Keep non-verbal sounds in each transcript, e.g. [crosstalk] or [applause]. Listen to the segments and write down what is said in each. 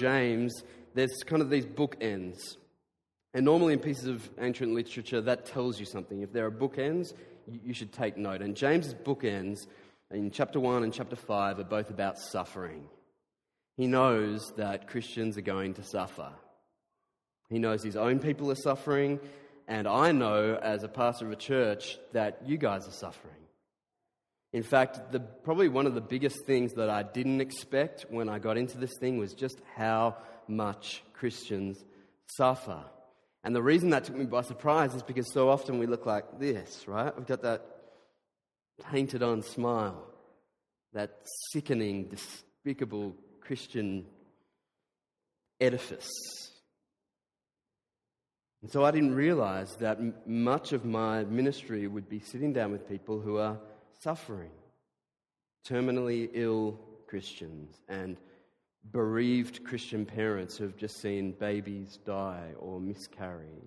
James, there's kind of these bookends. And normally in pieces of ancient literature, that tells you something. If there are bookends, you should take note. And James's bookends in chapter 1 and chapter 5 are both about suffering. He knows that Christians are going to suffer. He knows his own people are suffering, and I know as a pastor of a church that you guys are suffering. In fact, the, probably one of the biggest things that I didn't expect when I got into this thing was just how much Christians suffer. And the reason that took me by surprise is because so often we look like this, right? We've got that painted on smile, that sickening, despicable Christian edifice. And so I didn't realize that much of my ministry would be sitting down with people who are suffering, terminally ill Christians, and bereaved Christian parents who have just seen babies die or miscarry,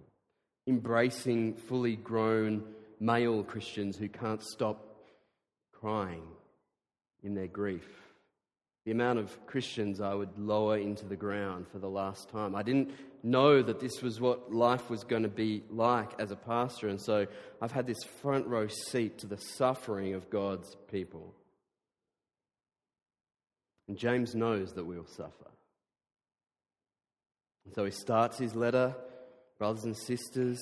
embracing fully grown male Christians who can't stop crying in their grief. The amount of Christians I would lower into the ground for the last time. I didn't know that this was what life was going to be like as a pastor, and so I've had this front row seat to the suffering of God's people. And James knows that we will suffer. And so he starts his letter, brothers and sisters,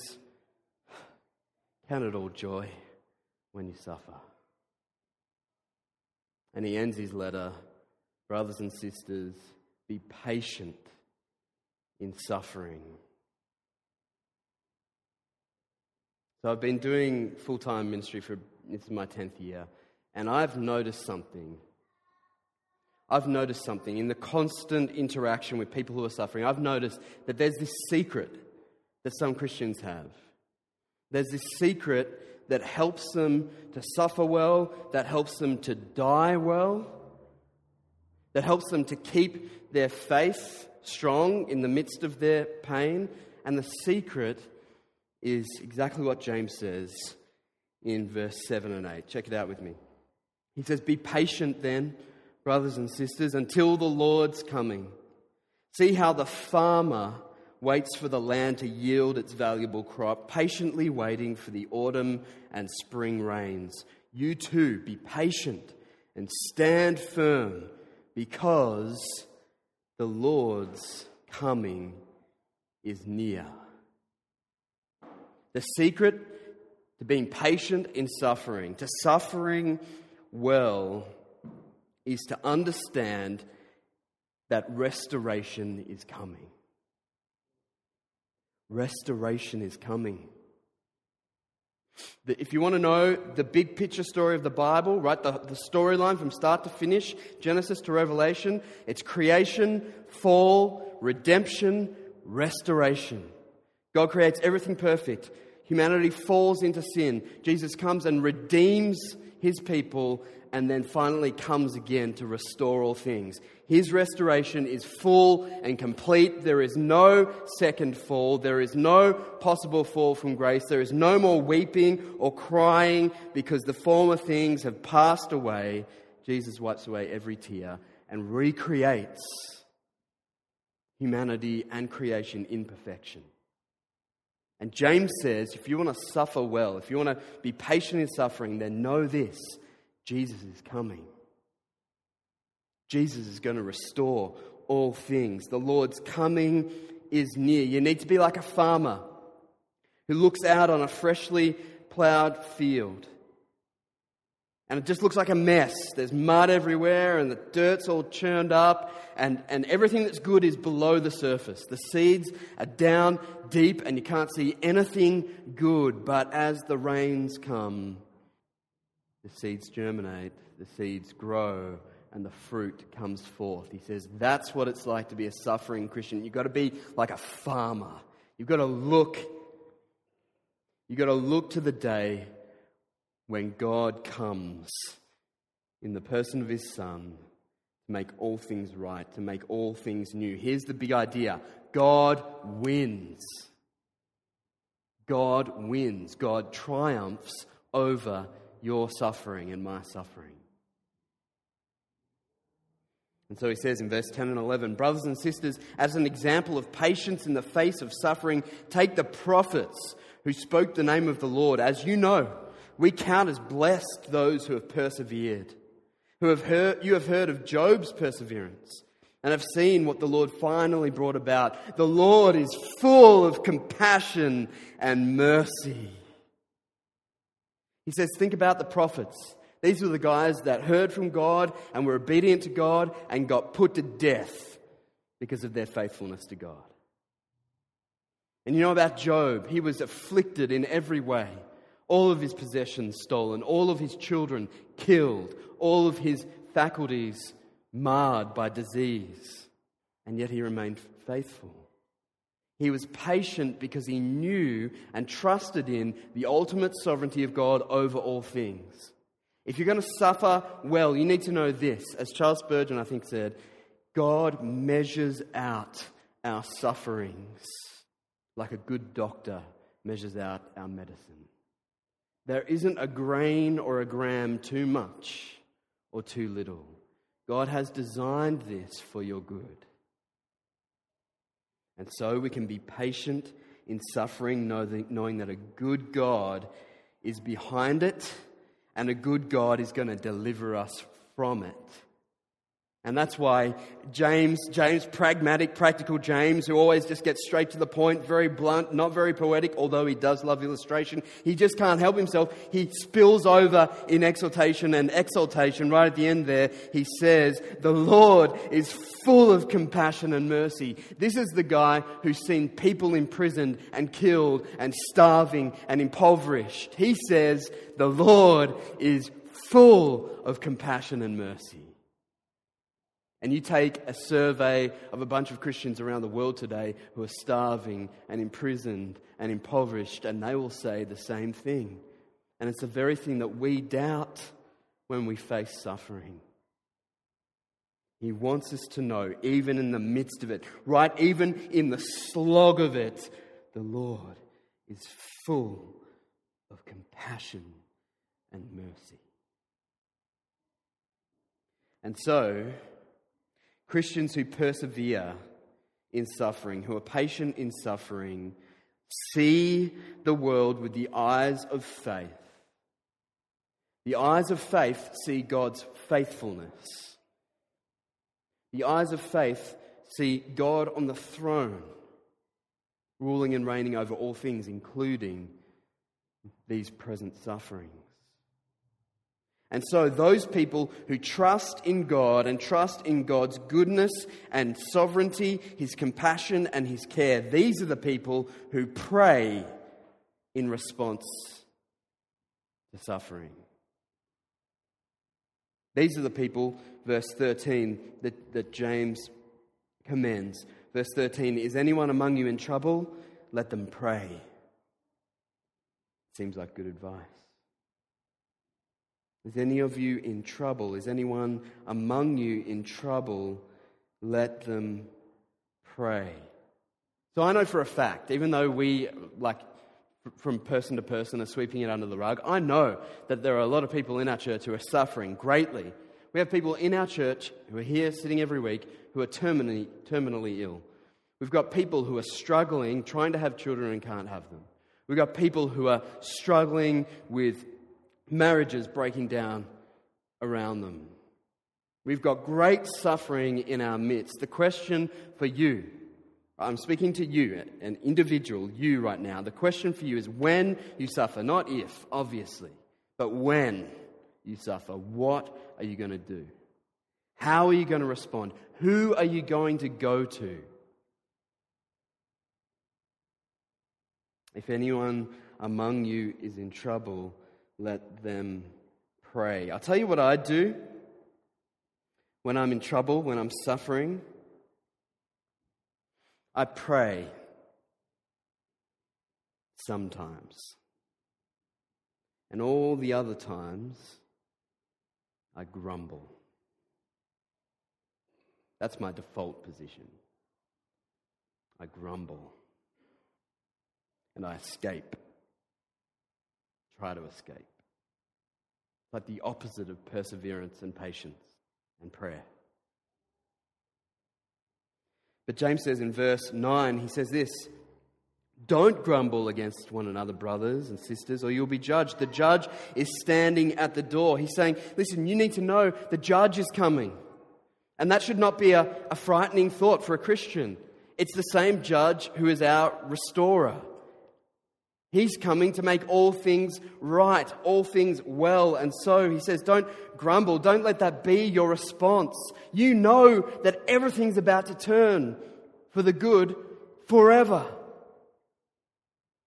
[sighs] count it all joy when you suffer. And he ends his letter, brothers and sisters, be patient in suffering. So I've been doing full time ministry for this is my 10th year, and I've noticed something I've noticed something in the constant interaction with people who are suffering. I've noticed that there's this secret that some Christians have. There's this secret that helps them to suffer well, that helps them to die well, that helps them to keep their faith strong in the midst of their pain. And the secret is exactly what James says in verse 7 and 8. Check it out with me. He says, Be patient then brothers and sisters, until the Lord's coming. See how the farmer waits for the land to yield its valuable crop, patiently waiting for the autumn and spring rains. You too, be patient and stand firm because the Lord's coming is near. The secret to being patient in suffering, to suffering well, is to understand that restoration is coming. Restoration is coming. If you want to know the big picture story of the Bible, right, the, the storyline from start to finish, Genesis to Revelation, it's creation, fall, redemption, restoration. God creates everything perfect. Humanity falls into sin. Jesus comes and redeems his people and then finally comes again to restore all things. His restoration is full and complete. There is no second fall. There is no possible fall from grace. There is no more weeping or crying because the former things have passed away. Jesus wipes away every tear and recreates humanity and creation in perfection. And James says if you want to suffer well, if you want to be patient in suffering, then know this Jesus is coming. Jesus is going to restore all things. The Lord's coming is near. You need to be like a farmer who looks out on a freshly plowed field. And it just looks like a mess. There's mud everywhere, and the dirt's all churned up, and, and everything that's good is below the surface. The seeds are down deep, and you can't see anything good. But as the rains come, the seeds germinate, the seeds grow, and the fruit comes forth. He says that's what it's like to be a suffering Christian. You've got to be like a farmer. You've got to look. You've got to look to the day when God comes in the person of his Son to make all things right, to make all things new. Here's the big idea God wins. God wins. God triumphs over your suffering and my suffering. And so he says in verse 10 and 11 Brothers and sisters, as an example of patience in the face of suffering, take the prophets who spoke the name of the Lord. As you know, we count as blessed those who have persevered, who have heard, you have heard of Job's perseverance and have seen what the Lord finally brought about. The Lord is full of compassion and mercy. He says, Think about the prophets. These were the guys that heard from God and were obedient to God and got put to death because of their faithfulness to God. And you know about Job? He was afflicted in every way. All of his possessions stolen, all of his children killed, all of his faculties marred by disease. And yet he remained faithful. He was patient because he knew and trusted in the ultimate sovereignty of God over all things. If you're going to suffer well, you need to know this. As Charles Spurgeon, I think, said, God measures out our sufferings like a good doctor measures out our medicine. There isn't a grain or a gram too much or too little. God has designed this for your good. And so we can be patient in suffering, knowing that a good God is behind it and a good God is going to deliver us from it. And that's why James, James, pragmatic, practical James, who always just gets straight to the point, very blunt, not very poetic, although he does love illustration, he just can't help himself. He spills over in exaltation and exaltation. Right at the end there, he says, The Lord is full of compassion and mercy. This is the guy who's seen people imprisoned and killed and starving and impoverished. He says, The Lord is full of compassion and mercy. And you take a survey of a bunch of Christians around the world today who are starving and imprisoned and impoverished, and they will say the same thing. And it's the very thing that we doubt when we face suffering. He wants us to know, even in the midst of it, right, even in the slog of it, the Lord is full of compassion and mercy. And so, Christians who persevere in suffering, who are patient in suffering, see the world with the eyes of faith. The eyes of faith see God's faithfulness. The eyes of faith see God on the throne, ruling and reigning over all things, including these present sufferings. And so, those people who trust in God and trust in God's goodness and sovereignty, His compassion and His care, these are the people who pray in response to suffering. These are the people, verse 13, that, that James commends. Verse 13 Is anyone among you in trouble? Let them pray. Seems like good advice. Is any of you in trouble? Is anyone among you in trouble? Let them pray. So I know for a fact, even though we, like, from person to person, are sweeping it under the rug, I know that there are a lot of people in our church who are suffering greatly. We have people in our church who are here sitting every week who are terminally, terminally ill. We've got people who are struggling, trying to have children and can't have them. We've got people who are struggling with marriages breaking down around them. We've got great suffering in our midst. The question for you, I'm speaking to you, an individual, you right now. The question for you is when you suffer, not if, obviously, but when you suffer, what are you going to do? How are you going to respond? Who are you going to go to? If anyone among you is in trouble, let them pray. I'll tell you what I do when I'm in trouble, when I'm suffering. I pray sometimes. And all the other times, I grumble. That's my default position. I grumble. And I escape try to escape. But the opposite of perseverance and patience and prayer. But James says in verse 9, he says this Don't grumble against one another, brothers and sisters, or you'll be judged. The judge is standing at the door. He's saying, Listen, you need to know the judge is coming. And that should not be a, a frightening thought for a Christian. It's the same judge who is our restorer. He's coming to make all things right, all things well. And so he says, don't grumble. Don't let that be your response. You know that everything's about to turn for the good forever.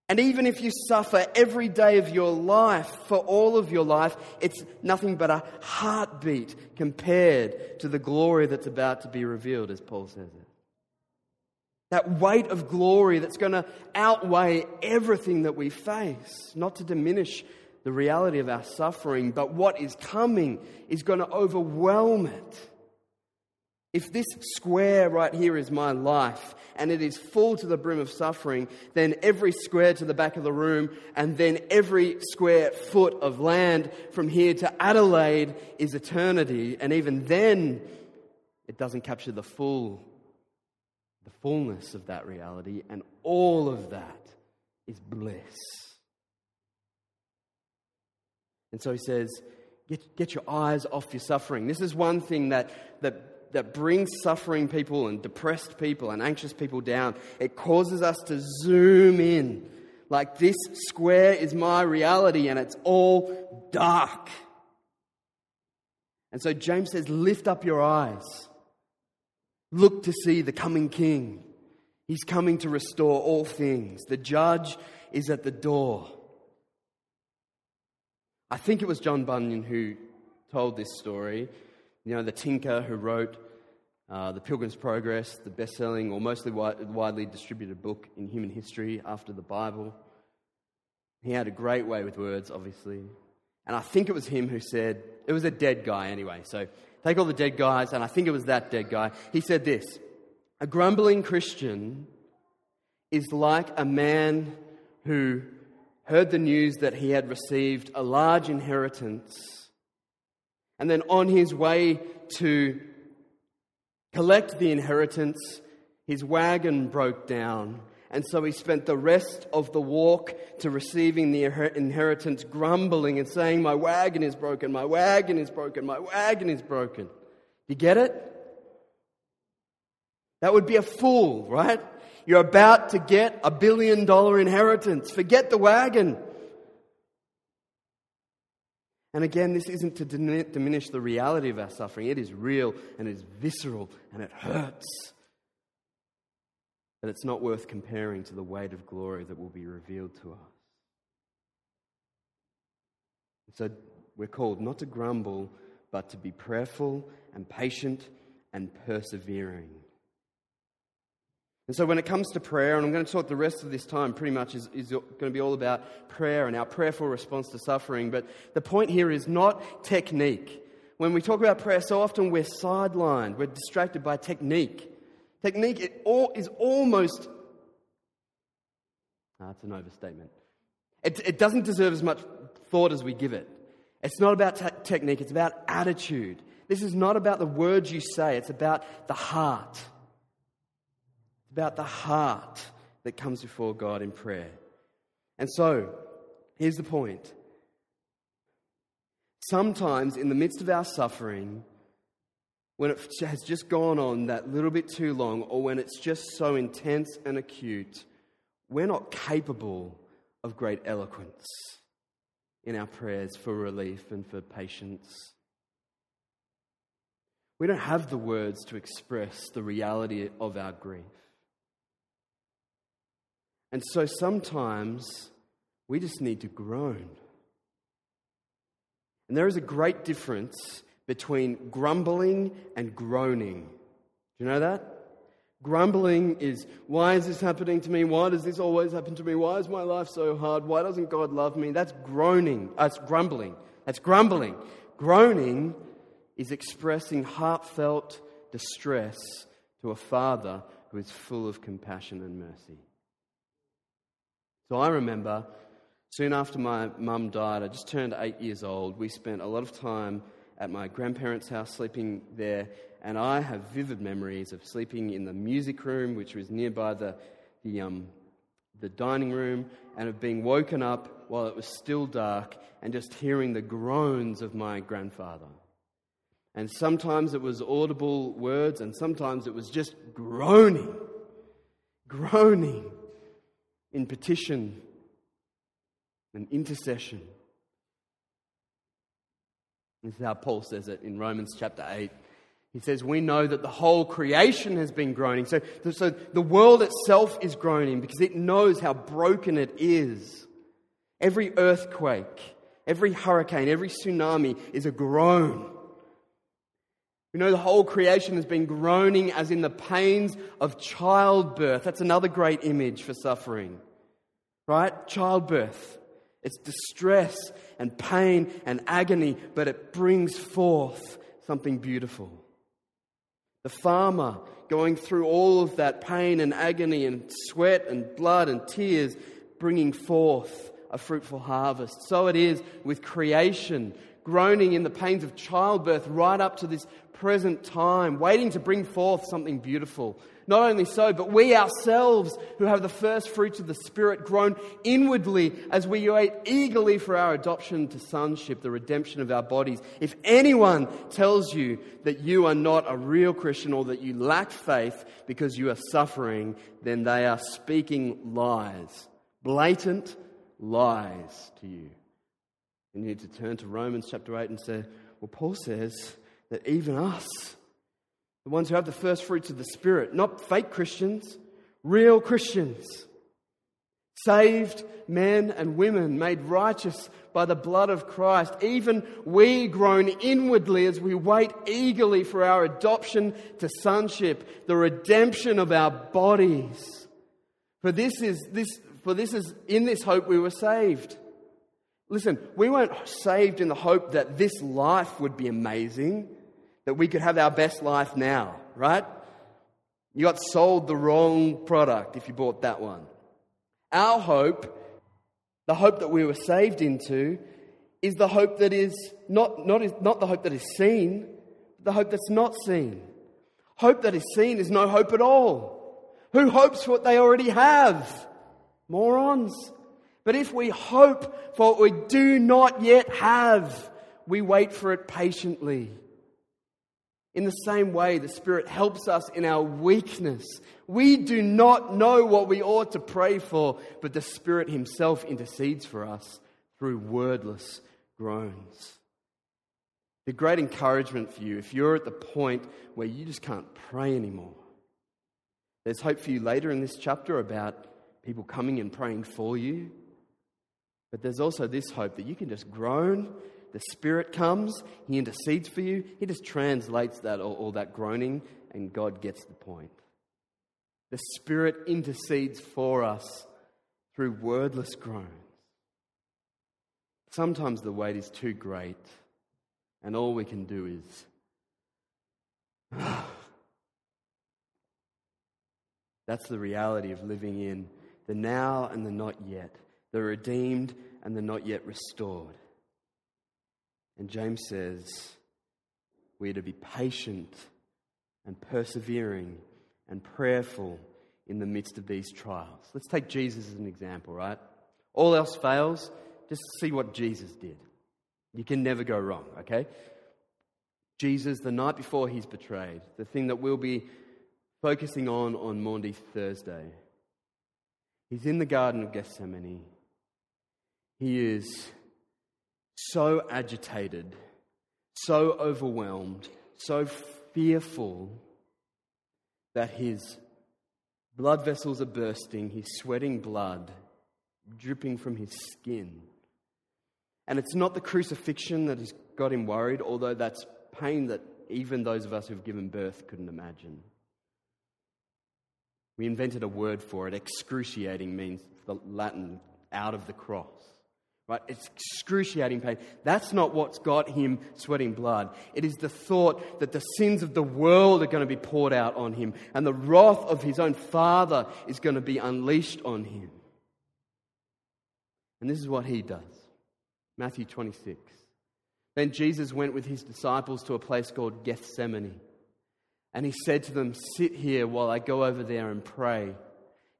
And even if you suffer every day of your life, for all of your life, it's nothing but a heartbeat compared to the glory that's about to be revealed, as Paul says it. That weight of glory that's going to outweigh everything that we face, not to diminish the reality of our suffering, but what is coming is going to overwhelm it. If this square right here is my life and it is full to the brim of suffering, then every square to the back of the room and then every square foot of land from here to Adelaide is eternity. And even then, it doesn't capture the full the fullness of that reality, and all of that is bliss. And so he says, get, get your eyes off your suffering. This is one thing that, that, that brings suffering people and depressed people and anxious people down. It causes us to zoom in. Like this square is my reality and it's all dark. And so James says, lift up your eyes. Look to see the coming king. He's coming to restore all things. The judge is at the door. I think it was John Bunyan who told this story. You know, the tinker who wrote uh, The Pilgrim's Progress, the best selling or mostly widely distributed book in human history after the Bible. He had a great way with words, obviously. And I think it was him who said, it was a dead guy anyway, so Take all the dead guys, and I think it was that dead guy. He said this A grumbling Christian is like a man who heard the news that he had received a large inheritance, and then on his way to collect the inheritance, his wagon broke down and so he spent the rest of the walk to receiving the inheritance grumbling and saying, My wagon is broken, my wagon is broken, my wagon is broken. You get it? That would be a fool, right? You're about to get a billion dollar inheritance. Forget the wagon. And again, this isn't to diminish the reality of our suffering. It is real and it is visceral and it hurts that it's not worth comparing to the weight of glory that will be revealed to us. So we're called not to grumble, but to be prayerful and patient and persevering. And so, when it comes to prayer, and I'm going to talk the rest of this time pretty much is, is going to be all about prayer and our prayerful response to suffering. But the point here is not technique. When we talk about prayer, so often we're sidelined, we're distracted by technique. Technique it all, is almost, ah, that's an overstatement. It, it doesn't deserve as much thought as we give it. It's not about te- technique, it's about attitude. This is not about the words you say, it's about the heart. It's about the heart that comes before God in prayer. And so, here's the point. Sometimes, in the midst of our suffering, when it has just gone on that little bit too long, or when it's just so intense and acute, we're not capable of great eloquence in our prayers for relief and for patience. We don't have the words to express the reality of our grief. And so sometimes we just need to groan. And there is a great difference between grumbling and groaning. Do you know that? Grumbling is, why is this happening to me? Why does this always happen to me? Why is my life so hard? Why doesn't God love me? That's groaning. That's grumbling. That's grumbling. Groaning is expressing heartfelt distress to a father who is full of compassion and mercy. So I remember soon after my mum died, I just turned eight years old. We spent a lot of time at my grandparents' house, sleeping there. And I have vivid memories of sleeping in the music room, which was nearby the, the, um, the dining room, and of being woken up while it was still dark and just hearing the groans of my grandfather. And sometimes it was audible words, and sometimes it was just groaning, groaning in petition and intercession. This is how Paul says it in Romans chapter 8. He says, We know that the whole creation has been groaning. So, so the world itself is groaning because it knows how broken it is. Every earthquake, every hurricane, every tsunami is a groan. We know the whole creation has been groaning as in the pains of childbirth. That's another great image for suffering, right? Childbirth. It's distress and pain and agony, but it brings forth something beautiful. The farmer going through all of that pain and agony and sweat and blood and tears, bringing forth a fruitful harvest. So it is with creation, groaning in the pains of childbirth right up to this present time, waiting to bring forth something beautiful. Not only so, but we ourselves, who have the first fruits of the Spirit, groan inwardly as we wait eagerly for our adoption to sonship, the redemption of our bodies. If anyone tells you that you are not a real Christian or that you lack faith because you are suffering, then they are speaking lies, blatant lies to you. You need to turn to Romans chapter 8 and say, well, Paul says that even us, the ones who have the first fruits of the Spirit, not fake Christians, real Christians. Saved men and women made righteous by the blood of Christ. Even we groan inwardly as we wait eagerly for our adoption to sonship, the redemption of our bodies. For this is this for this is in this hope we were saved. Listen, we weren't saved in the hope that this life would be amazing that we could have our best life now, right? You got sold the wrong product if you bought that one. Our hope, the hope that we were saved into, is the hope that is not, not, not the hope that is seen, the hope that's not seen. Hope that is seen is no hope at all. Who hopes for what they already have? Morons. But if we hope for what we do not yet have, we wait for it patiently. In the same way, the Spirit helps us in our weakness. We do not know what we ought to pray for, but the Spirit Himself intercedes for us through wordless groans. The great encouragement for you, if you're at the point where you just can't pray anymore, there's hope for you later in this chapter about people coming and praying for you. But there's also this hope that you can just groan the Spirit comes, He intercedes for you, He just translates that all, all that groaning, and God gets the point. The Spirit intercedes for us through wordless groans. Sometimes the weight is too great, and all we can do is. Ah. That's the reality of living in the now and the not yet, the redeemed and the not yet restored. And James says we are to be patient and persevering and prayerful in the midst of these trials. Let's take Jesus as an example, right? All else fails, just see what Jesus did. You can never go wrong, okay? Jesus, the night before he's betrayed, the thing that we'll be focusing on on Maundy Thursday, he's in the Garden of Gethsemane. He is so agitated, so overwhelmed, so fearful that his blood vessels are bursting, he's sweating blood dripping from his skin. And it's not the crucifixion that has got him worried, although that's pain that even those of us who've given birth couldn't imagine. We invented a word for it. Excruciating means the Latin out of the cross. Right? It's excruciating pain. That's not what's got him sweating blood. It is the thought that the sins of the world are going to be poured out on him and the wrath of his own father is going to be unleashed on him. And this is what he does. Matthew 26. Then Jesus went with his disciples to a place called Gethsemane. And he said to them, Sit here while I go over there and pray.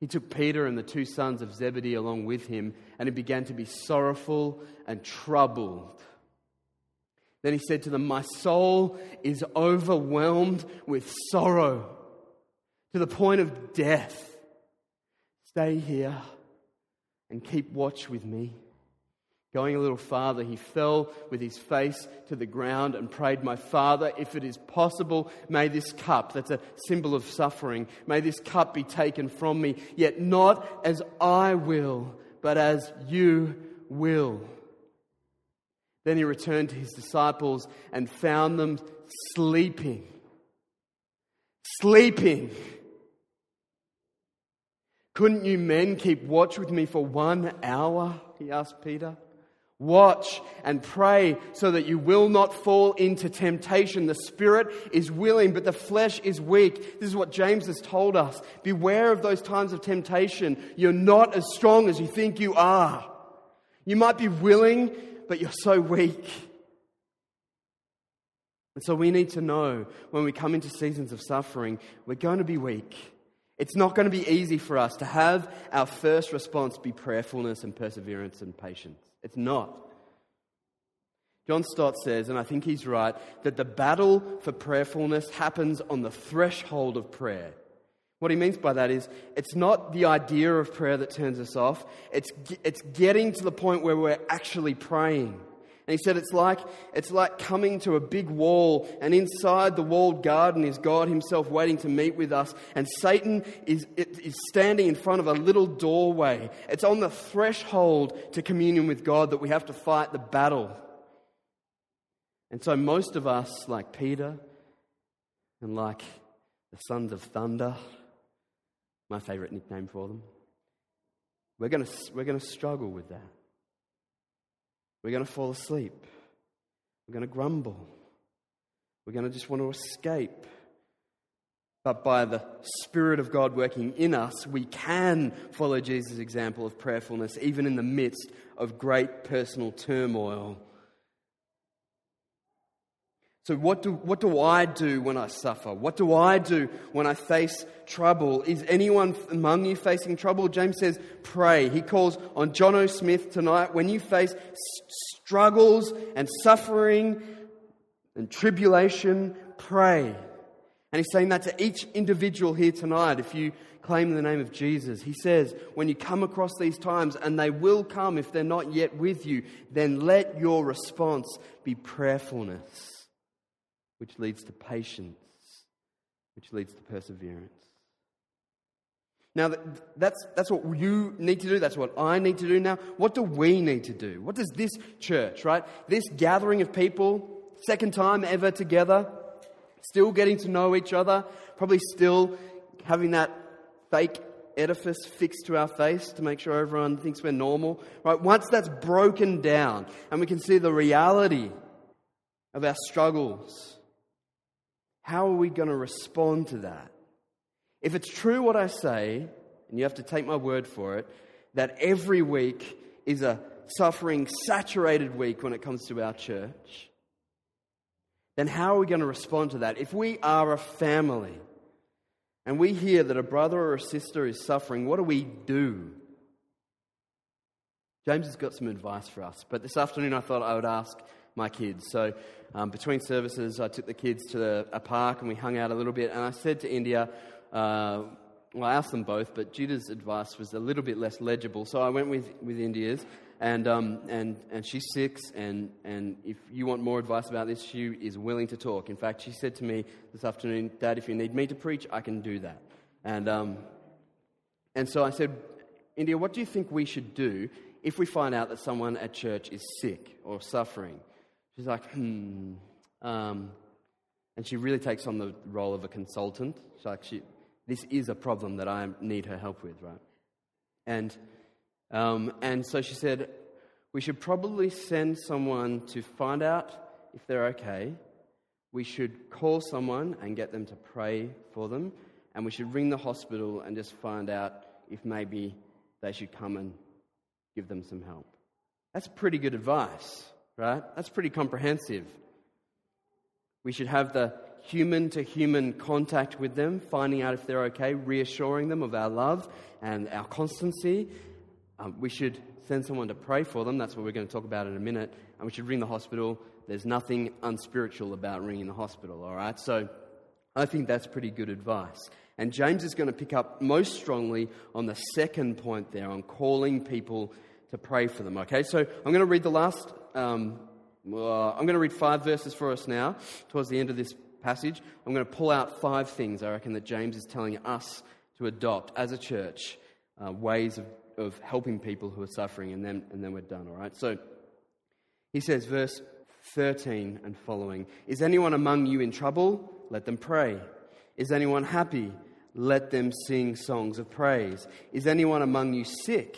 He took Peter and the two sons of Zebedee along with him, and he began to be sorrowful and troubled. Then he said to them, My soul is overwhelmed with sorrow to the point of death. Stay here and keep watch with me. Going a little farther, he fell with his face to the ground and prayed, My Father, if it is possible, may this cup, that's a symbol of suffering, may this cup be taken from me, yet not as I will, but as you will. Then he returned to his disciples and found them sleeping. Sleeping. Couldn't you men keep watch with me for one hour? He asked Peter. Watch and pray so that you will not fall into temptation. The spirit is willing, but the flesh is weak. This is what James has told us. Beware of those times of temptation. You're not as strong as you think you are. You might be willing, but you're so weak. And so we need to know when we come into seasons of suffering, we're going to be weak. It's not going to be easy for us to have our first response be prayerfulness and perseverance and patience. It's not. John Stott says, and I think he's right, that the battle for prayerfulness happens on the threshold of prayer. What he means by that is it's not the idea of prayer that turns us off, it's, it's getting to the point where we're actually praying. And he said it's like, it's like coming to a big wall, and inside the walled garden is God Himself waiting to meet with us. And Satan is, is standing in front of a little doorway. It's on the threshold to communion with God that we have to fight the battle. And so, most of us, like Peter and like the sons of thunder, my favorite nickname for them, we're going to, we're going to struggle with that. We're going to fall asleep. We're going to grumble. We're going to just want to escape. But by the Spirit of God working in us, we can follow Jesus' example of prayerfulness, even in the midst of great personal turmoil so, what do, what do I do when I suffer? What do I do when I face trouble? Is anyone among you facing trouble? James says, pray. He calls on John O. Smith tonight. When you face struggles and suffering and tribulation, pray. And he's saying that to each individual here tonight. If you claim the name of Jesus, he says, when you come across these times, and they will come if they're not yet with you, then let your response be prayerfulness which leads to patience, which leads to perseverance. Now, that's, that's what you need to do. That's what I need to do now. What do we need to do? What does this church, right? This gathering of people, second time ever together, still getting to know each other, probably still having that fake edifice fixed to our face to make sure everyone thinks we're normal, right? Once that's broken down and we can see the reality of our struggles, how are we going to respond to that? If it's true what I say, and you have to take my word for it, that every week is a suffering saturated week when it comes to our church, then how are we going to respond to that? If we are a family and we hear that a brother or a sister is suffering, what do we do? James has got some advice for us, but this afternoon I thought I would ask my kids. So um, between services, I took the kids to the, a park and we hung out a little bit. And I said to India, uh, well, I asked them both, but Judah's advice was a little bit less legible. So I went with, with India's, and, um, and, and she's six, and, and if you want more advice about this, she is willing to talk. In fact, she said to me this afternoon, Dad, if you need me to preach, I can do that. And, um, and so I said, India, what do you think we should do if we find out that someone at church is sick or suffering? She's like, hmm. Um, and she really takes on the role of a consultant. She's like, she, this is a problem that I need her help with, right? And, um, and so she said, we should probably send someone to find out if they're okay. We should call someone and get them to pray for them. And we should ring the hospital and just find out if maybe they should come and give them some help. That's pretty good advice right? That's pretty comprehensive. We should have the human to human contact with them, finding out if they're okay, reassuring them of our love and our constancy. Um, we should send someone to pray for them. That's what we're going to talk about in a minute. And we should ring the hospital. There's nothing unspiritual about ringing the hospital, all right? So I think that's pretty good advice. And James is going to pick up most strongly on the second point there, on calling people to pray for them. Okay, so I'm going to read the last, um, I'm going to read five verses for us now, towards the end of this passage. I'm going to pull out five things I reckon that James is telling us to adopt as a church, uh, ways of, of helping people who are suffering, and then, and then we're done, all right? So he says, verse 13 and following Is anyone among you in trouble? Let them pray. Is anyone happy? Let them sing songs of praise. Is anyone among you sick?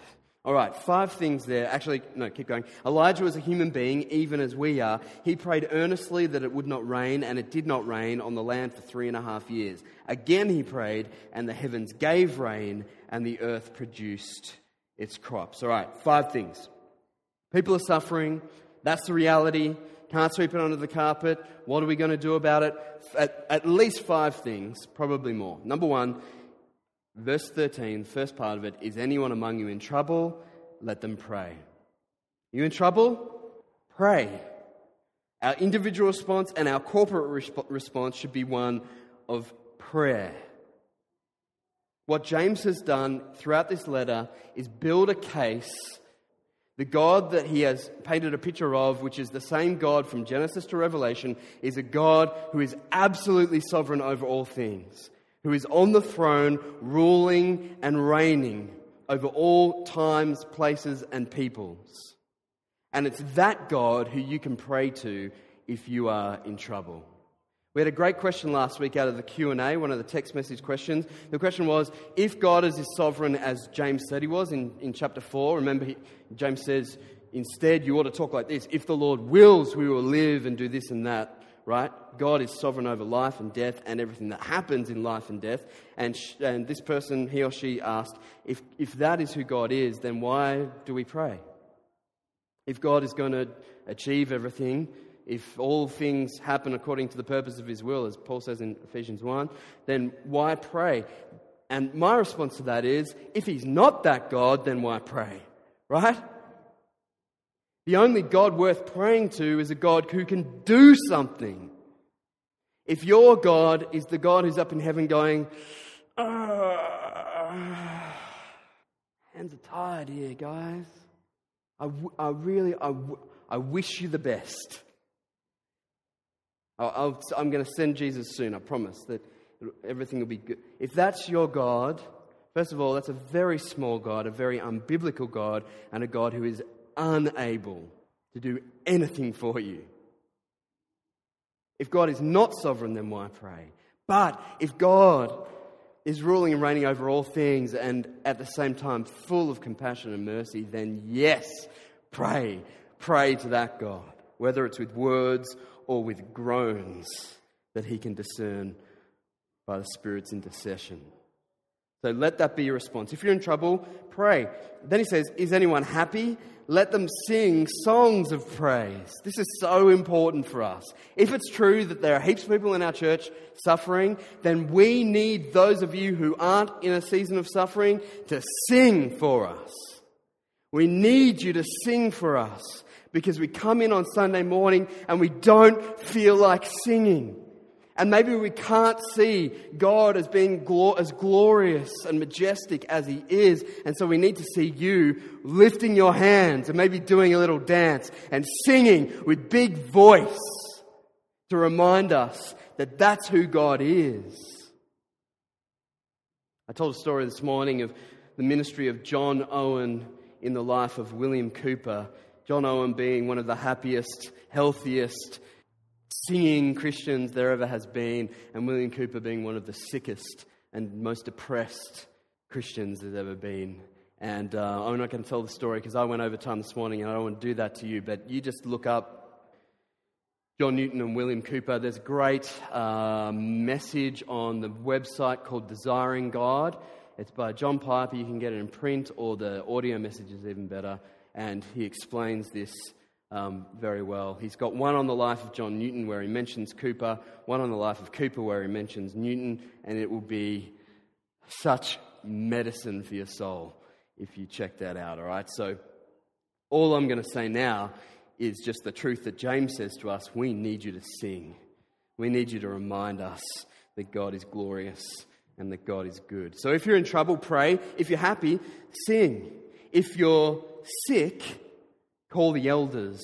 All right, five things there. Actually, no, keep going. Elijah was a human being, even as we are. He prayed earnestly that it would not rain, and it did not rain on the land for three and a half years. Again he prayed, and the heavens gave rain, and the earth produced its crops. All right, five things. People are suffering. That's the reality. Can't sweep it under the carpet. What are we going to do about it? At, at least five things, probably more. Number one, verse 13, the first part of it is anyone among you in trouble? Let them pray. You in trouble? Pray. Our individual response and our corporate resp- response should be one of prayer. What James has done throughout this letter is build a case the God that he has painted a picture of, which is the same God from Genesis to Revelation, is a God who is absolutely sovereign over all things, who is on the throne, ruling and reigning over all times, places, and peoples. And it's that God who you can pray to if you are in trouble. We had a great question last week out of the Q&A, one of the text message questions. The question was, if God is as sovereign as James said he was in, in chapter 4, remember he, James says, instead you ought to talk like this, if the Lord wills, we will live and do this and that, right? God is sovereign over life and death and everything that happens in life and death. And, sh- and this person, he or she asked, if, if that is who God is, then why do we pray? If God is going to achieve everything, if all things happen according to the purpose of his will, as Paul says in Ephesians 1, then why pray? And my response to that is if he's not that God, then why pray? Right? The only God worth praying to is a God who can do something. If your God is the God who's up in heaven going, ah, hands are tired here, guys. I, w- I really, I, w- I wish you the best. i am going to send Jesus soon, I promise, that everything will be good. If that's your God, first of all, that's a very small God, a very unbiblical God, and a God who is unable to do anything for you. If God is not sovereign, then why pray? But if God is ruling and reigning over all things and at the same time full of compassion and mercy, then yes, pray. Pray to that God, whether it's with words or with groans that he can discern by the Spirit's intercession. So let that be your response. If you're in trouble, pray. Then he says, Is anyone happy? Let them sing songs of praise. This is so important for us. If it's true that there are heaps of people in our church suffering, then we need those of you who aren't in a season of suffering to sing for us. We need you to sing for us because we come in on Sunday morning and we don't feel like singing. And maybe we can't see God as being as glorious and majestic as He is. And so we need to see you lifting your hands and maybe doing a little dance and singing with big voice to remind us that that's who God is. I told a story this morning of the ministry of John Owen in the life of William Cowper. John Owen being one of the happiest, healthiest, singing Christians there ever has been, and William Cowper being one of the sickest and most depressed Christians there's ever been. And uh, I'm not going to tell the story because I went over time this morning and I don't want to do that to you, but you just look up John Newton and William Cowper. There's a great uh, message on the website called Desiring God. It's by John Piper. You can get it in print, or the audio message is even better. And he explains this um, very well. He's got one on the life of John Newton where he mentions Cowper, one on the life of Cowper where he mentions Newton, and it will be such medicine for your soul if you check that out, all right? So, all I'm going to say now is just the truth that James says to us we need you to sing. We need you to remind us that God is glorious and that God is good. So, if you're in trouble, pray. If you're happy, sing. If you're sick, call the elders.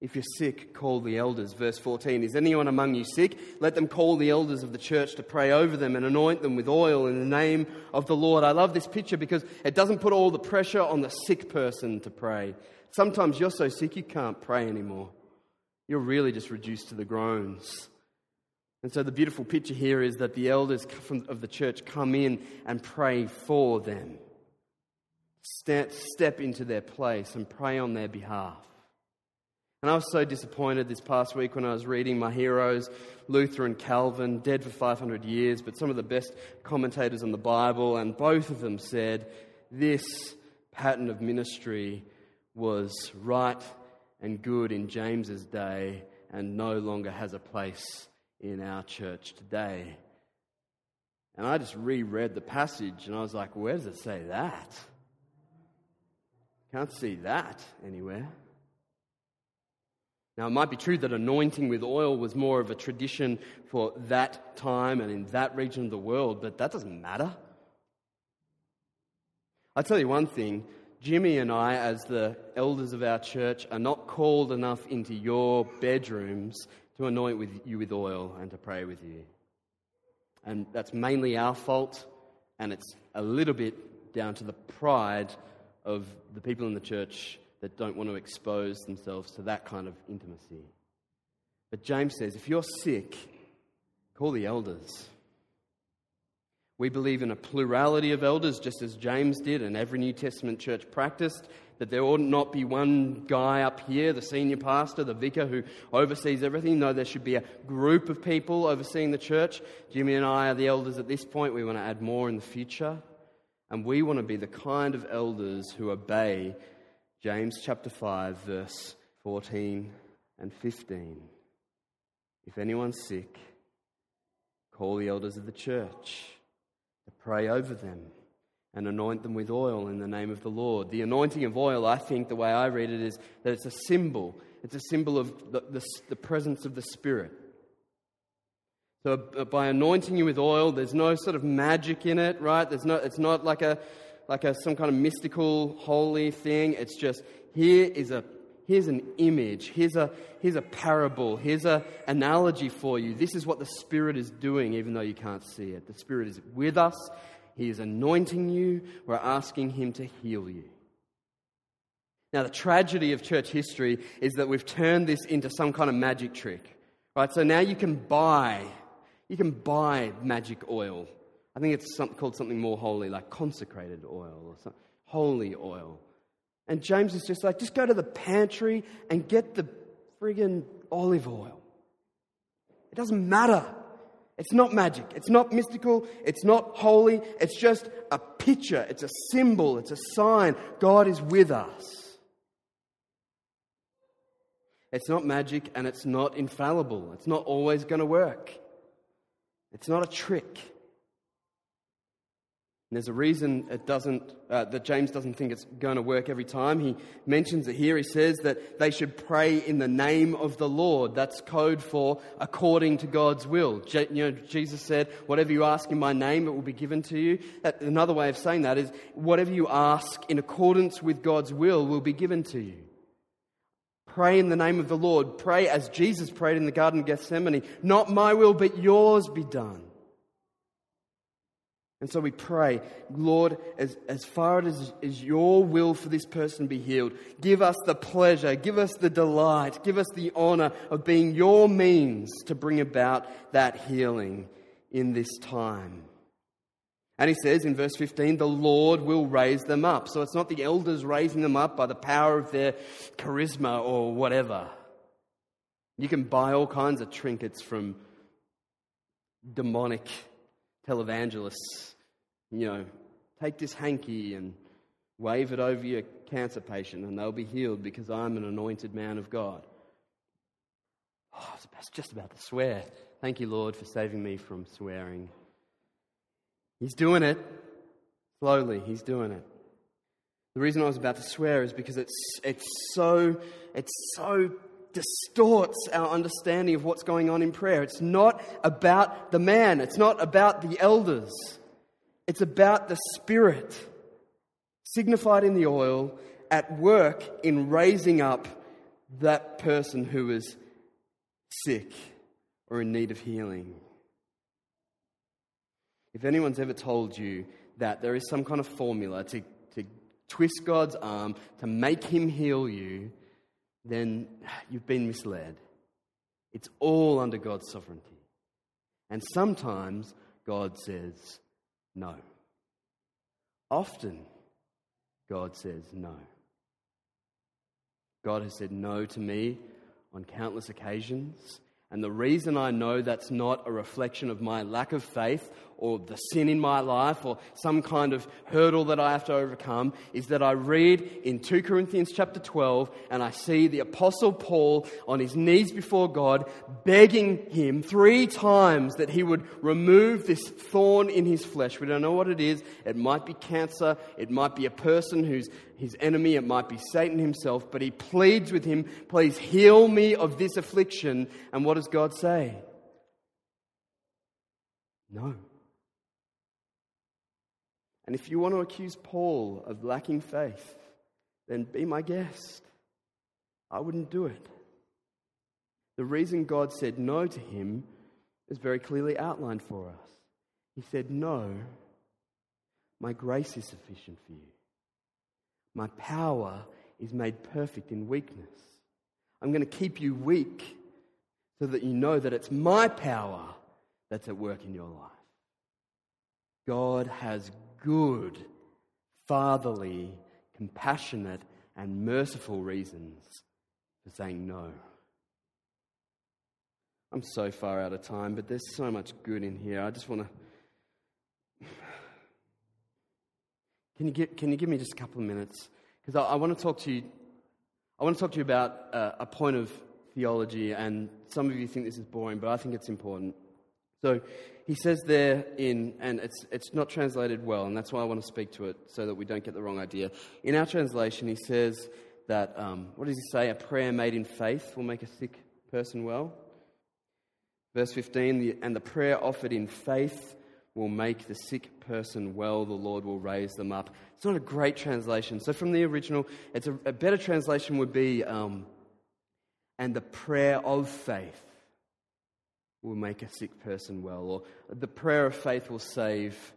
If you're sick, call the elders. Verse 14 Is anyone among you sick? Let them call the elders of the church to pray over them and anoint them with oil in the name of the Lord. I love this picture because it doesn't put all the pressure on the sick person to pray. Sometimes you're so sick you can't pray anymore. You're really just reduced to the groans. And so the beautiful picture here is that the elders of the church come in and pray for them step into their place and pray on their behalf. And I was so disappointed this past week when I was reading my heroes, Luther and Calvin, dead for 500 years, but some of the best commentators on the Bible, and both of them said this pattern of ministry was right and good in James's day and no longer has a place in our church today. And I just reread the passage and I was like, where does it say that? Can't see that anywhere. Now, it might be true that anointing with oil was more of a tradition for that time and in that region of the world, but that doesn't matter. I'll tell you one thing Jimmy and I, as the elders of our church, are not called enough into your bedrooms to anoint with you with oil and to pray with you. And that's mainly our fault, and it's a little bit down to the pride of the people in the church that don't want to expose themselves to that kind of intimacy. But James says if you're sick, call the elders. We believe in a plurality of elders, just as James did and every New Testament church practiced, that there ought not be one guy up here, the senior pastor, the vicar who oversees everything. No, there should be a group of people overseeing the church. Jimmy and I are the elders at this point. We want to add more in the future. And we want to be the kind of elders who obey James chapter 5, verse 14 and 15. If anyone's sick, call the elders of the church to pray over them and anoint them with oil in the name of the Lord. The anointing of oil, I think the way I read it is that it's a symbol. It's a symbol of the, the, the presence of the Spirit. So uh, by anointing you with oil, there's no sort of magic in it, right? There's no, it's not like a like a some kind of mystical holy thing. It's just here is a here's an image, here's a here's a parable, here's a analogy for you. This is what the Spirit is doing, even though you can't see it. The Spirit is with us. He is anointing you. We're asking Him to heal you. Now, the tragedy of church history is that we've turned this into some kind of magic trick. Right? So now you can buy you can buy magic oil. I think it's something, called something more holy, like consecrated oil or something, holy oil. And James is just like, just go to the pantry and get the friggin' olive oil. It doesn't matter. It's not magic. It's not mystical. It's not holy. It's just a picture. It's a symbol. It's a sign. God is with us. It's not magic and it's not infallible. It's not always going to work. It's not a trick. And there's a reason it doesn't, uh, that James doesn't think it's going to work every time. He mentions it here. He says that they should pray in the name of the Lord. That's code for according to God's will. Je- you know, Jesus said, whatever you ask in my name, it will be given to you. That, another way of saying that is, whatever you ask in accordance with God's will will be given to you. Pray in the name of the Lord. Pray as Jesus prayed in the Garden of Gethsemane. Not my will, but yours be done. And so we pray, Lord, as, as far as, as your will for this person be healed, give us the pleasure, give us the delight, give us the honor of being your means to bring about that healing in this time. And he says in verse 15, the Lord will raise them up. So it's not the elders raising them up by the power of their charisma or whatever. You can buy all kinds of trinkets from demonic televangelists. You know, take this hanky and wave it over your cancer patient and they'll be healed because I'm an anointed man of God. Oh, I was just about to swear. Thank you, Lord, for saving me from swearing. He's doing it. Slowly, he's doing it. The reason I was about to swear is because it's, it's so, it's so distorts our understanding of what's going on in prayer. It's not about the man, it's not about the elders, it's about the Spirit, signified in the oil, at work in raising up that person who is sick or in need of healing. If anyone's ever told you that there is some kind of formula to, to twist God's arm to make him heal you, then you've been misled. It's all under God's sovereignty. And sometimes God says no. Often, God says no. God has said no to me on countless occasions. And the reason I know that's not a reflection of my lack of faith or the sin in my life or some kind of hurdle that I have to overcome is that I read in 2 Corinthians chapter 12 and I see the apostle Paul on his knees before God begging him three times that he would remove this thorn in his flesh. We don't know what it is. It might be cancer. It might be a person who's his enemy. It might be Satan himself, but he pleads with him, please heal me of this affliction. And what does God say? No. And if you want to accuse Paul of lacking faith, then be my guest. I wouldn't do it. The reason God said no to him is very clearly outlined for us. He said, No, my grace is sufficient for you. My power is made perfect in weakness. I'm going to keep you weak so that you know that it's my power that's at work in your life. God has good, fatherly, compassionate, and merciful reasons for saying no. I'm so far out of time, but there's so much good in here. I just want to. Can you, get, can you give me just a couple of minutes? Because I, I, want to talk to you. I want to talk to you about uh, a point of theology, and some of you think this is boring, but I think it's important. So he says there in, and it's, it's not translated well, and that's why I want to speak to it so that we don't get the wrong idea. In our translation, he says that, um, what does he say? A prayer made in faith will make a sick person well. Verse 15, the, and the prayer offered in faith will make the sick person well, the Lord will raise them up. It's not a great translation. So, from the original, it's a, a better translation would be, um, and the prayer of faith will make a sick person well, or the prayer of faith will save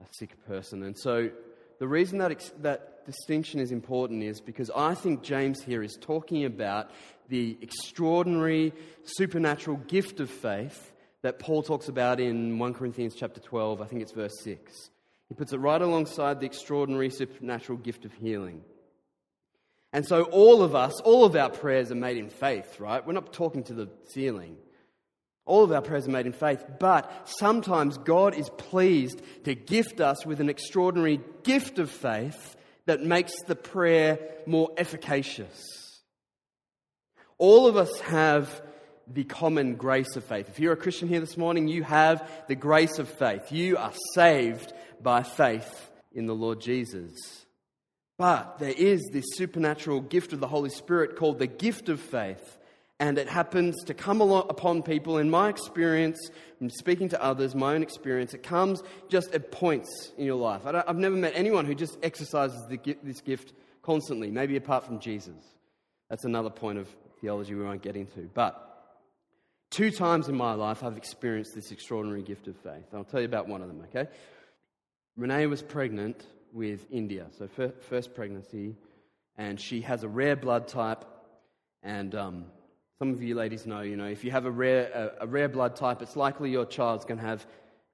a sick person. And so the reason that, ex- that distinction is important is because I think James here is talking about the extraordinary supernatural gift of faith that Paul talks about in 1 Corinthians chapter 12, I think it's verse 6. He puts it right alongside the extraordinary supernatural gift of healing. And so all of us, all of our prayers are made in faith, right? We're not talking to the ceiling. All of our prayers are made in faith, but sometimes God is pleased to gift us with an extraordinary gift of faith that makes the prayer more efficacious. All of us have the common grace of faith. If you're a Christian here this morning, you have the grace of faith. You are saved by faith in the Lord Jesus. But there is this supernatural gift of the Holy Spirit called the gift of faith and it happens to come upon people. In my experience, speaking to others, my own experience, it comes just at points in your life. I have never met anyone who just exercises the, this gift constantly, maybe apart from Jesus. That's another point of theology we won't get into. But two times in my life, I've experienced this extraordinary gift of faith. I'll tell you about one of them, okay? Renee was pregnant with India, so first pregnancy, and she has a rare blood type, and um, some of you ladies know, you know, if you have a rare, a, a rare blood type, it's likely your child's going to have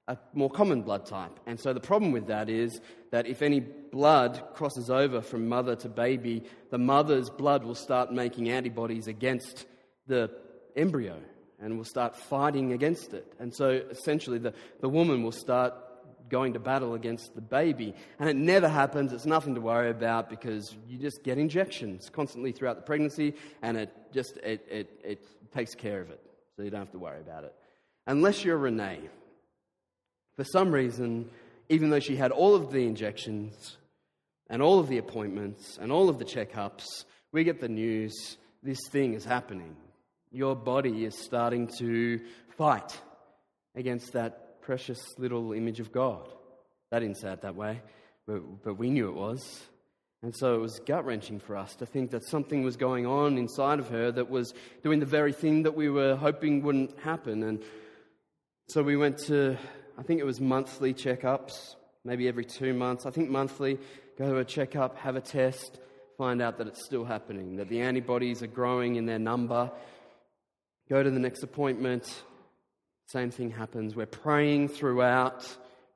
a more common blood type. And so the problem with that is that if any blood crosses over from mother to baby, the mother's blood will start making antibodies against the embryo and will start fighting against it. And so essentially, the, the woman will start going to battle against the baby. And it never happens. It's nothing to worry about because you just get injections constantly throughout the pregnancy and it just it, it, it takes care of it. So you don't have to worry about it. Unless you're Renee. For some reason, even though she had all of the injections and all of the appointments and all of the checkups, we get the news this thing is happening. Your body is starting to fight against that precious little image of God. That didn't say it that way, but, but we knew it was. And so it was gut wrenching for us to think that something was going on inside of her that was doing the very thing that we were hoping wouldn't happen. And so we went to I think it was monthly checkups, maybe every two months. I think monthly, go to a checkup, have a test, find out that it's still happening, that the antibodies are growing in their number. Go to the next appointment, same thing happens. We're praying throughout,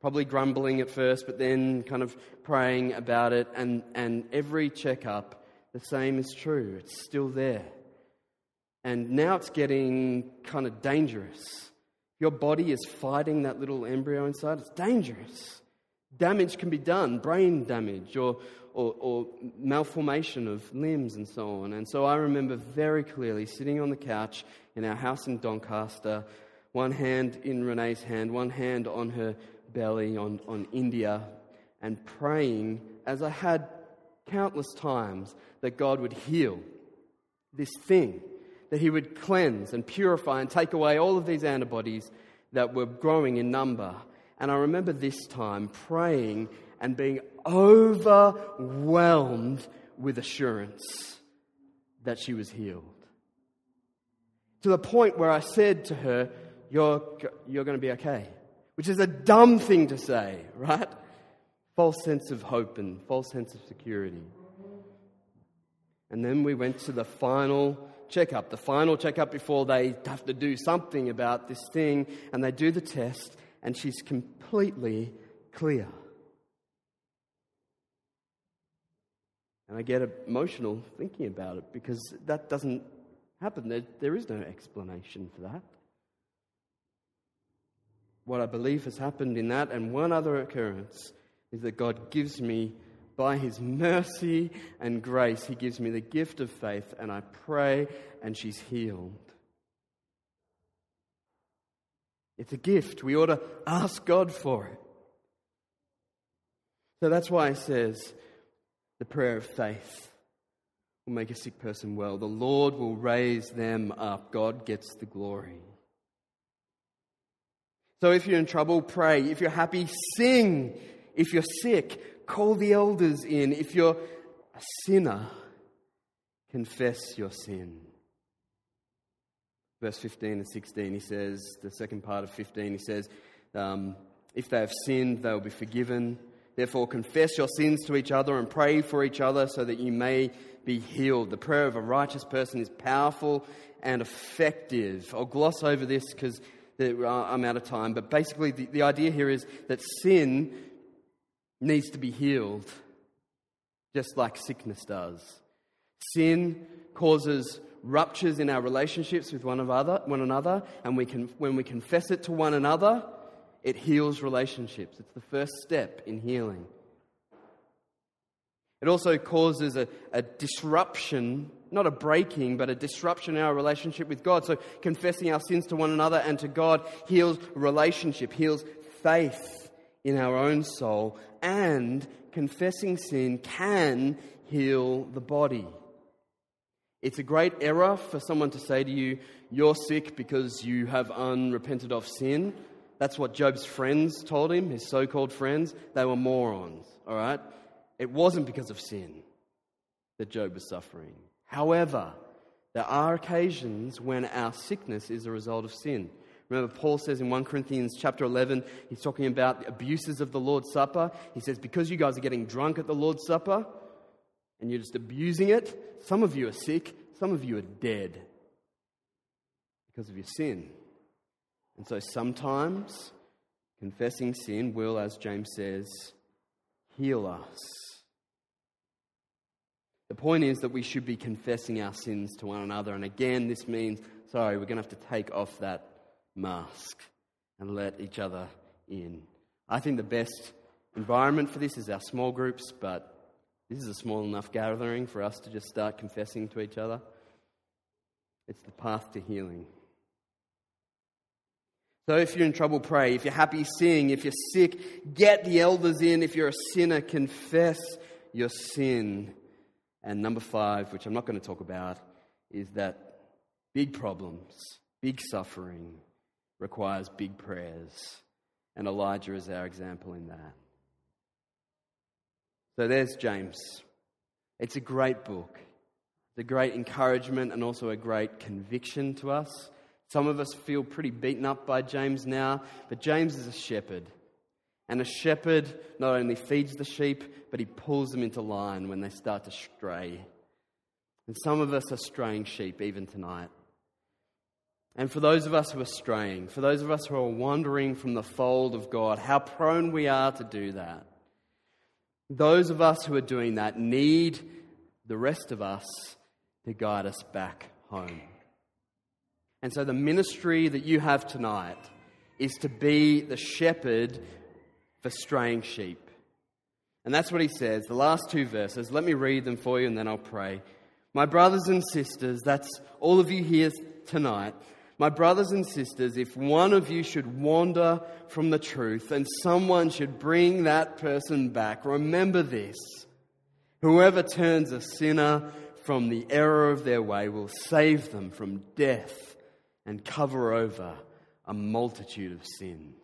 probably grumbling at first, but then kind of praying about it. And, and every checkup, the same is true. It's still there. And now it's getting kind of dangerous your body is fighting that little embryo inside. It's dangerous. Damage can be done, brain damage or, or, or, malformation of limbs and so on. And so I remember very clearly sitting on the couch in our house in Doncaster, one hand in Renee's hand, one hand on her belly on, on India, and praying as I had countless times that God would heal this thing that he would cleanse and purify and take away all of these antibodies that were growing in number. And I remember this time praying and being overwhelmed with assurance that she was healed. To the point where I said to her, You're, you're going to be okay. Which is a dumb thing to say, right? False sense of hope and false sense of security. And then we went to the final checkup, the final checkup before they have to do something about this thing, and they do the test, and she's completely clear. And I get emotional thinking about it because that doesn't happen. There, there is no explanation for that. What I believe has happened in that and one other occurrence is that God gives me by his mercy and grace, he gives me the gift of faith, and I pray, and she's healed. It's a gift. We ought to ask God for it. So that's why he says the prayer of faith will make a sick person well. The Lord will raise them up. God gets the glory. So if you're in trouble, pray. If you're happy, sing. If you're sick, call the elders in. If you're a sinner, confess your sin. Verse 15 and 16, he says, the second part of 15, he says, um, If they have sinned, they will be forgiven. Therefore, confess your sins to each other and pray for each other so that you may be healed. The prayer of a righteous person is powerful and effective. I'll gloss over this because Uh, I'm out of time, but basically, the, the idea here is that sin needs to be healed, just like sickness does. Sin causes ruptures in our relationships with one another, one another and we can, when we confess it to one another, it heals relationships. It's the first step in healing. It also causes a, a disruption, not a breaking, but a disruption in our relationship with God. So, confessing our sins to one another and to God heals relationship, heals faith in our own soul, and confessing sin can heal the body. It's a great error for someone to say to you, You're sick because you have unrepented of sin. That's what Job's friends told him, his so called friends. They were morons, all right? It wasn't because of sin that Job was suffering. However, there are occasions when our sickness is a result of sin. Remember, Paul says in 1 Corinthians chapter 11, he's talking about the abuses of the Lord's Supper. He says, Because you guys are getting drunk at the Lord's Supper and you're just abusing it, some of you are sick, some of you are dead because of your sin. And so sometimes Confessing sin will, as James says, heal us. The point is that we should be confessing our sins to one another. And again, this means, sorry, we're going to have to take off that mask and let each other in. I think the best environment for this is our small groups, but this is a small enough gathering for us to just start confessing to each other. It's the path to healing. So if you're in trouble, pray. If you're happy, sing. If you're sick, get the elders in. If you're a sinner, confess your sin. And number five, which I'm not going to talk about, is that big problems, big suffering requires big prayers. And Elijah is our example in that. So there's James. It's a great book. A great encouragement and also a great conviction to us. Some of us feel pretty beaten up by James now, but James is a shepherd. And a shepherd not only feeds the sheep, but he pulls them into line when they start to stray. And some of us are straying sheep even tonight. And for those of us who are straying, for those of us who are wandering from the fold of God, how prone we are to do that. Those of us who are doing that need the rest of us to guide us back home. And so the ministry that you have tonight is to be the shepherd for straying sheep. And that's what he says, the last two verses. Let me read them for you and then I'll pray. My brothers and sisters, that's all of you here tonight. My brothers and sisters, if one of you should wander from the truth and someone should bring that person back, remember this. Whoever turns a sinner from the error of their way will save them from death and cover over a multitude of sins.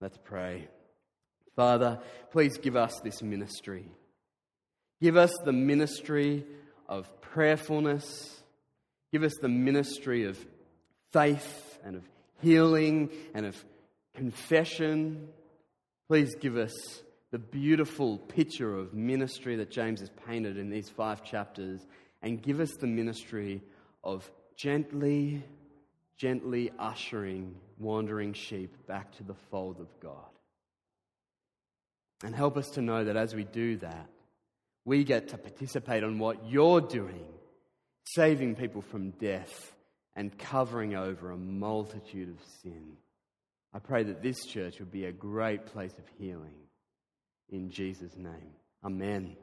Let's pray. Father, please give us this ministry. Give us the ministry of prayerfulness. Give us the ministry of faith and of healing and of confession. Please give us the beautiful picture of ministry that James has painted in these five chapters and give us the ministry of gently, gently ushering wandering sheep back to the fold of God. And help us to know that as we do that, we get to participate on what you're doing, saving people from death and covering over a multitude of sin. I pray that this church would be a great place of healing. In Jesus' name. Amen.